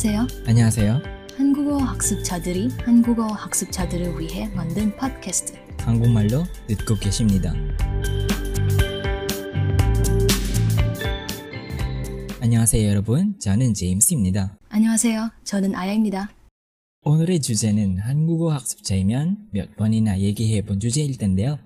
안녕하세요. 안녕하세요. 한국어 학습자들이 한국어 학습자들을 위해 만든 팟캐스트. 한국말로 듣고 계십니다. 안녕하세요, 여러분. 저는 제임스입니다. 안녕하세요. 저는 아야입니다. 오늘의 주제는 한국어 학습자이면 몇 번이나 얘기해 본 주제일 텐데요.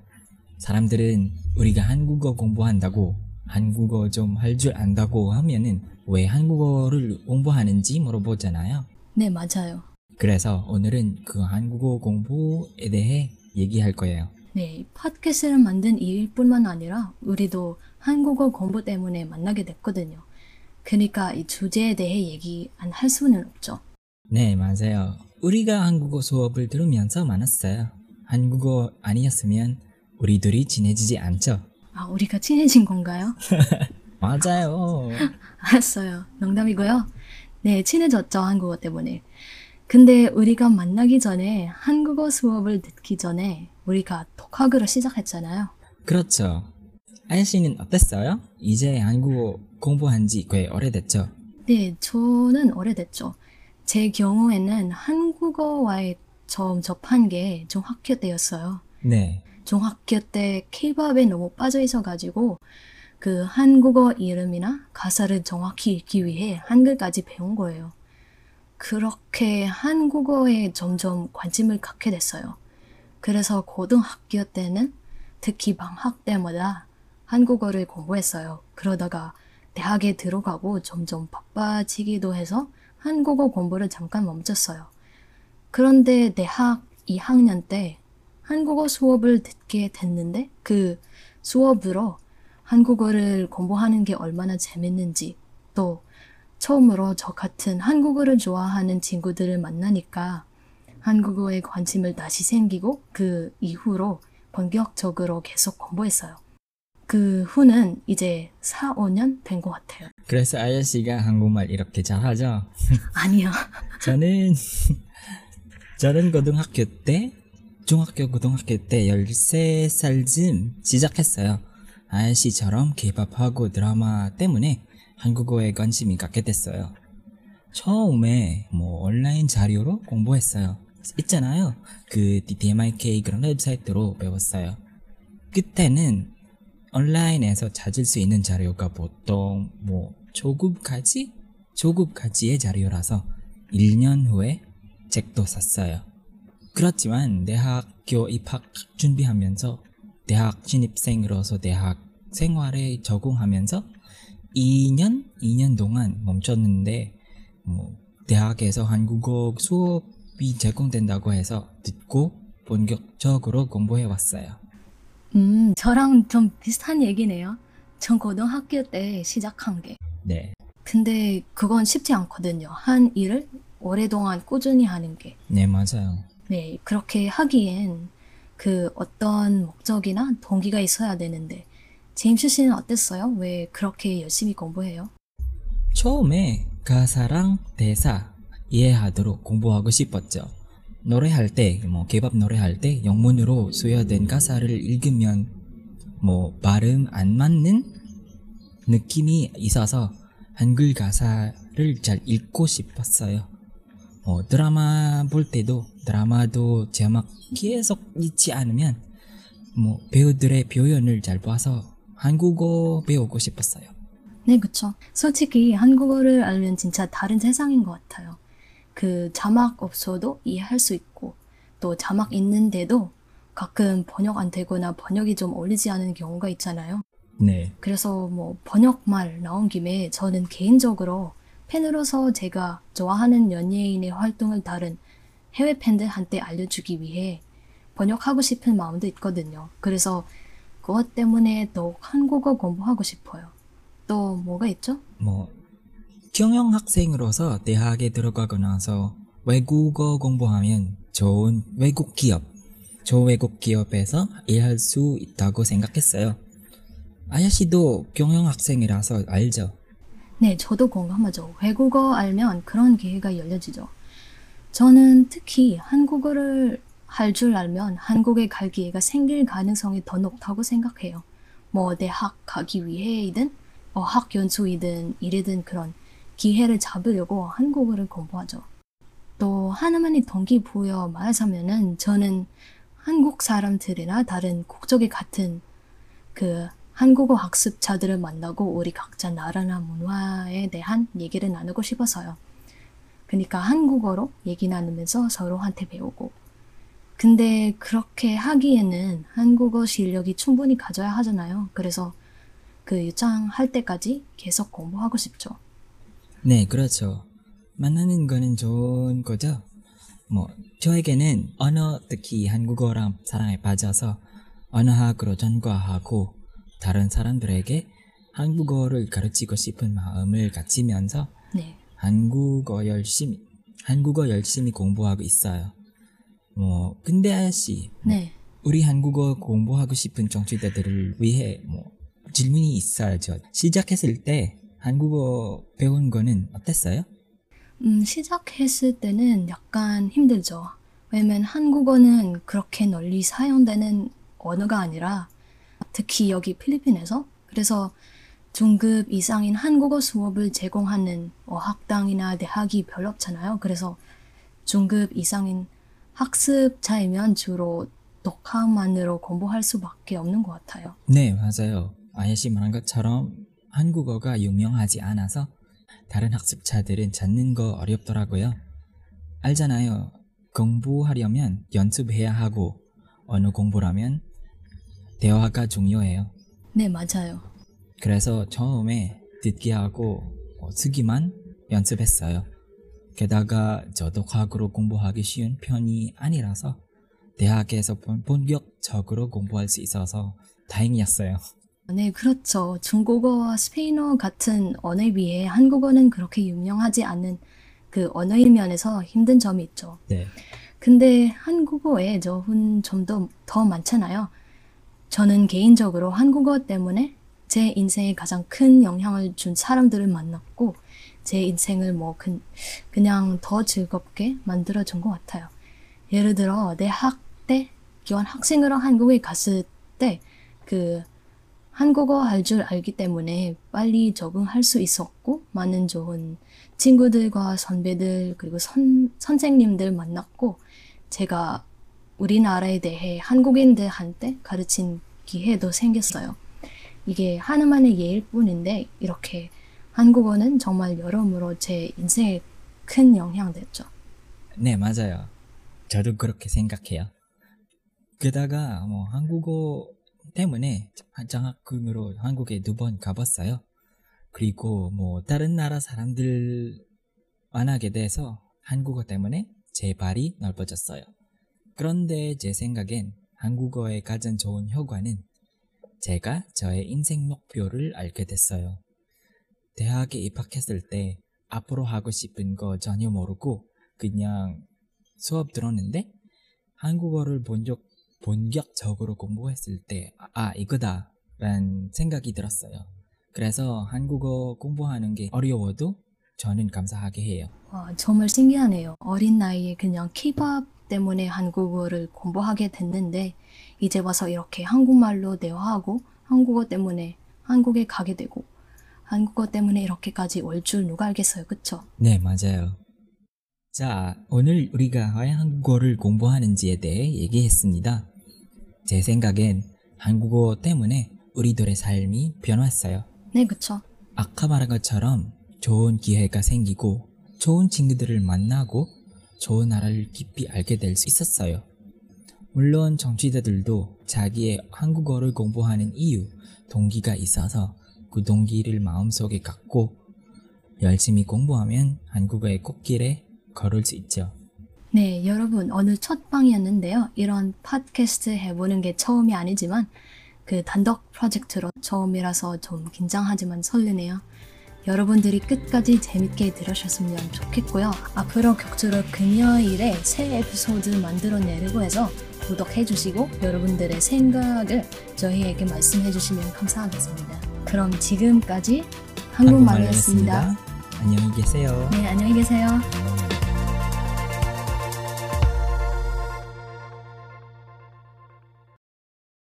사람들은 우리가 한국어 공부한다고 한국어 좀 할 줄 안다고 하면은 왜 한국어를 공부하는지 물어보잖아요. 네, 맞아요. 그래서 오늘은 그 한국어 공부에 대해 얘기할 거예요. 네, 팟캐스트를 만든 이유뿐만 아니라 우리도 한국어 공부 때문에 만나게 됐거든요. 그러니까 이 주제에 대해 얘기 안 할 수는 없죠. 네, 맞아요. 우리가 한국어 수업을 들으면서 많았어요. 한국어 아니었으면 우리 둘이 친해지지 않죠? 아, 우리가 친해진 건가요? 맞아요. 알았어요. 농담이고요. 네, 친해졌죠, 한국어 때문에. 근데 우리가 만나기 전에 한국어 수업을 듣기 전에 우리가 독학으로 시작했잖아요. 그렇죠. 아야 씨는 어땠어요? 이제 한국어 공부한 지 꽤 오래됐죠? 네, 저는 오래됐죠. 제 경우에는 한국어와의 처음 접한 게 중학교 때였어요. 네. 중학교 때 케이팝에 너무 빠져 있어가지고 그 한국어 이름이나 가사를 정확히 읽기 위해 한글까지 배운 거예요. 그렇게 한국어에 점점 관심을 갖게 됐어요. 그래서 고등학교 때는 특히 방학 때마다 한국어를 공부했어요. 그러다가 대학에 들어가고 점점 바빠지기도 해서 한국어 공부를 잠깐 멈췄어요. 그런데 대학 2학년 때 한국어 수업을 듣게 됐는데 그 수업으로 한국어를 공부하는 게 얼마나 재밌는지 또 처음으로 저 같은 한국어를 좋아하는 친구들을 만나니까 한국어에 관심을 다시 생기고 그 이후로 본격적으로 계속 공부했어요. 그 후는 이제 4, 5년 된 것 같아요. 그래서 아야 씨가 한국말 이렇게 잘하죠? 아니요. 저는 저는 고등학교 때 중학교 고등학교 때 13살쯤 시작했어요. 아야 씨처럼 케이팝하고 드라마 때문에 한국어에 관심이 갖게 됐어요. 처음에 뭐 온라인 자료로 공부했어요. 있잖아요. 그 DMIK 그런 웹사이트로 배웠어요. 그때는 온라인에서 찾을 수 있는 자료가 보통 뭐 조급까지? 조급까지의 자료라서 1년 후에 책도 샀어요. 그렇지만 대학교 입학 준비하면서 대학 신입생으로서 대학 생활에 적응하면서 2년? 2년 동안 멈췄는데 뭐 대학에서 한국어 수업이 제공된다고 해서 듣고 본격적으로 공부해 왔어요. 음, 저랑 좀 비슷한 얘기네요. 전 고등학교 때 시작한 게. 네. 근데 그건 쉽지 않거든요. 한 일을 오랫동안 꾸준히 하는 게. 네, 맞아요. 네, 그렇게 하기엔 그 어떤 목적이나 동기가 있어야 되는데, 제임스 씨는 어땠어요? 왜 그렇게 열심히 공부해요? 처음에 가사랑 대사 이해하도록 공부하고 싶었죠. 노래할 때, 뭐, 개밥 노래할 때 영문으로 쓰여진 가사를 읽으면, 뭐, 발음 안 맞는 느낌이 있어서 한글 가사를 잘 읽고 싶었어요. 뭐, 드라마 볼 때도, 드라마도 자막 계속 읽지 않으면, 뭐, 배우들의 표현을 잘 봐서 한국어 배우고 싶었어요. 네, 그쵸. 솔직히 한국어를 알면 진짜 다른 세상인 것 같아요. 그 자막 없어도 이해할 수 있고, 또 자막 있는데도 가끔 번역 안 되거나 번역이 좀 어울리지 않은 경우가 있잖아요. 네. 그래서 뭐 번역말 나온 김에 저는 개인적으로 팬으로서 제가 좋아하는 연예인의 활동을 다른 해외 팬들한테 알려주기 위해 번역하고 싶은 마음도 있거든요. 그래서 그것 때문에 더욱 한국어 공부하고 싶어요. 또 뭐가 있죠? 뭐 경영 학생으로서 대학에 들어가고 나서 외국어 공부하면 좋은 외국 기업, 저 외국 기업에서 일할 수 있다고 생각했어요. 아야 씨도 경영 학생이라서 알죠? 네, 저도 공감하죠. 외국어 알면 그런 기회가 열려지죠. 저는 특히 한국어를 할 줄 알면 한국에 갈 기회가 생길 가능성이 더 높다고 생각해요. 뭐 대학 가기 위해이든 어학 연수이든 일이든 그런 기회를 잡으려고 한국어를 공부하죠. 또 하나만의 동기부여 말하자면은 저는 한국 사람들이나 다른 국적이 같은 그 한국어 학습자들을 만나고 우리 각자 나라나 문화에 대한 얘기를 나누고 싶어서요. 그러니까 한국어로 얘기 나누면서 서로한테 배우고. 근데 그렇게 하기에는 한국어 실력이 충분히 가져야 하잖아요. 그래서 그 유창할 때까지 계속 공부하고 싶죠. 네, 그렇죠. 만나는 거는 좋은 거죠. 뭐 저에게는 언어 특히 한국어랑 사랑에 빠져서 언어학으로 전과하고 다른 사람들에게 한국어를 가르치고 싶은 마음을 가지면서 네. 한국어 열심히 한국어 열심히 공부하고 있어요. 뭐 근데 아저씨 네. 우리 한국어 공부하고 싶은 정치자들을 위해 뭐 질문이 있어야죠. 시작했을 때 한국어 배운 거는 어땠어요? 음, 시작했을 때는 약간 힘들죠. 왜냐면 한국어는 그렇게 널리 사용되는 언어가 아니라 특히 여기 필리핀에서 그래서 중급 이상인 한국어 수업을 제공하는 어 학당이나 대학이 별로 없잖아요. 그래서 중급 이상인 학습자이면 주로 독학만으로 공부할 수밖에 없는 것 같아요. 네, 맞아요. 아저씨 말한 것처럼 한국어가 유명하지 않아서 다른 학습자들은 찾는 거 어렵더라고요. 알잖아요. 공부하려면 연습해야 하고 언어 공부라면 대화가 중요해요. 네, 맞아요. 그래서 처음에 듣기 하고 뭐 쓰기만 연습했어요. 게다가 저도 과학으로 공부하기 쉬운 편이 아니라서 대학에서 본- 본격적으로 공부할 수 있어서 다행이었어요. 네, 그렇죠. 중국어와 스페인어 같은 언어에 비해 한국어는 그렇게 유명하지 않은 그 언어의 면에서 힘든 점이 있죠. 네. 근데 한국어에 좋은 점도 더 많잖아요. 저는 개인적으로 한국어 때문에 제 인생에 가장 큰 영향을 준 사람들을 만났고 제 인생을 뭐 그, 그냥 더 즐겁게 만들어준 것 같아요. 예를 들어 대학 때 교환 학생으로 한국에 갔을 때 그 한국어 할 줄 알기 때문에 빨리 적응할 수 있었고 많은 좋은 친구들과 선배들 그리고 선, 선생님들 만났고 제가 우리나라에 대해 한국인들한테 가르친 기회도 생겼어요. 이게 하나만의 예일 뿐인데 이렇게 한국어는 정말 여러모로 제 인생에 큰 영향 됐죠. 네, 맞아요. 저도 그렇게 생각해요. 게다가 뭐 한국어 때문에 장학금으로 한국에 두 번 가봤어요. 그리고 뭐 다른 나라 사람들 만나게 돼서 한국어 때문에 제 발이 넓어졌어요. 그런데 제 생각엔 한국어의 가장 좋은 효과는 제가 저의 인생 목표를 알게 됐어요. 대학에 입학했을 때 앞으로 하고 싶은 거 전혀 모르고 그냥 수업 들었는데 한국어를 본적, 본격적으로 공부했을 때 아 이거다 라는 생각이 들었어요. 그래서 한국어 공부하는 게 어려워도 저는 감사하게 해요. 와, 정말 신기하네요. 어린 나이에 그냥 케이팝 때문에 한국어를 공부하게 됐는데 이제 와서 이렇게 한국말로 대화하고 한국어 때문에 한국에 가게 되고 한국어 때문에 이렇게까지 올 줄 누가 알겠어요. 그쵸? 네, 맞아요. 자, 오늘 우리가 왜 한국어를 공부하는지에 대해 얘기했습니다. 제 생각엔 한국어 때문에 우리들의 삶이 변했어요. 네, 그쵸. 아까 말한 것처럼 좋은 기회가 생기고 좋은 친구들을 만나고 좋은 나라를 깊이 알게 될 수 있었어요. 물론 정치자들도 자기의 한국어를 공부하는 이유, 동기가 있어서 그 동기를 마음속에 갖고 열심히 공부하면 한국어의 꽃길에 걸을 수 있죠. 네, 여러분, 오늘 첫 방이었는데요. 이런 팟캐스트 해보는 게 처음이 아니지만, 그 단독 프로젝트로 처음이라서 좀 긴장하지만 설레네요. 여러분들이 끝까지 재밌게 들으셨으면 좋겠고요. 앞으로 격주로 금요일에 새 에피소드 만들어내려고 해서 구독해주시고, 여러분들의 생각을 저희에게 말씀해주시면 감사하겠습니다. 그럼 지금까지 한국말이었습니다. 안녕히 계세요. 네, 안녕히 계세요.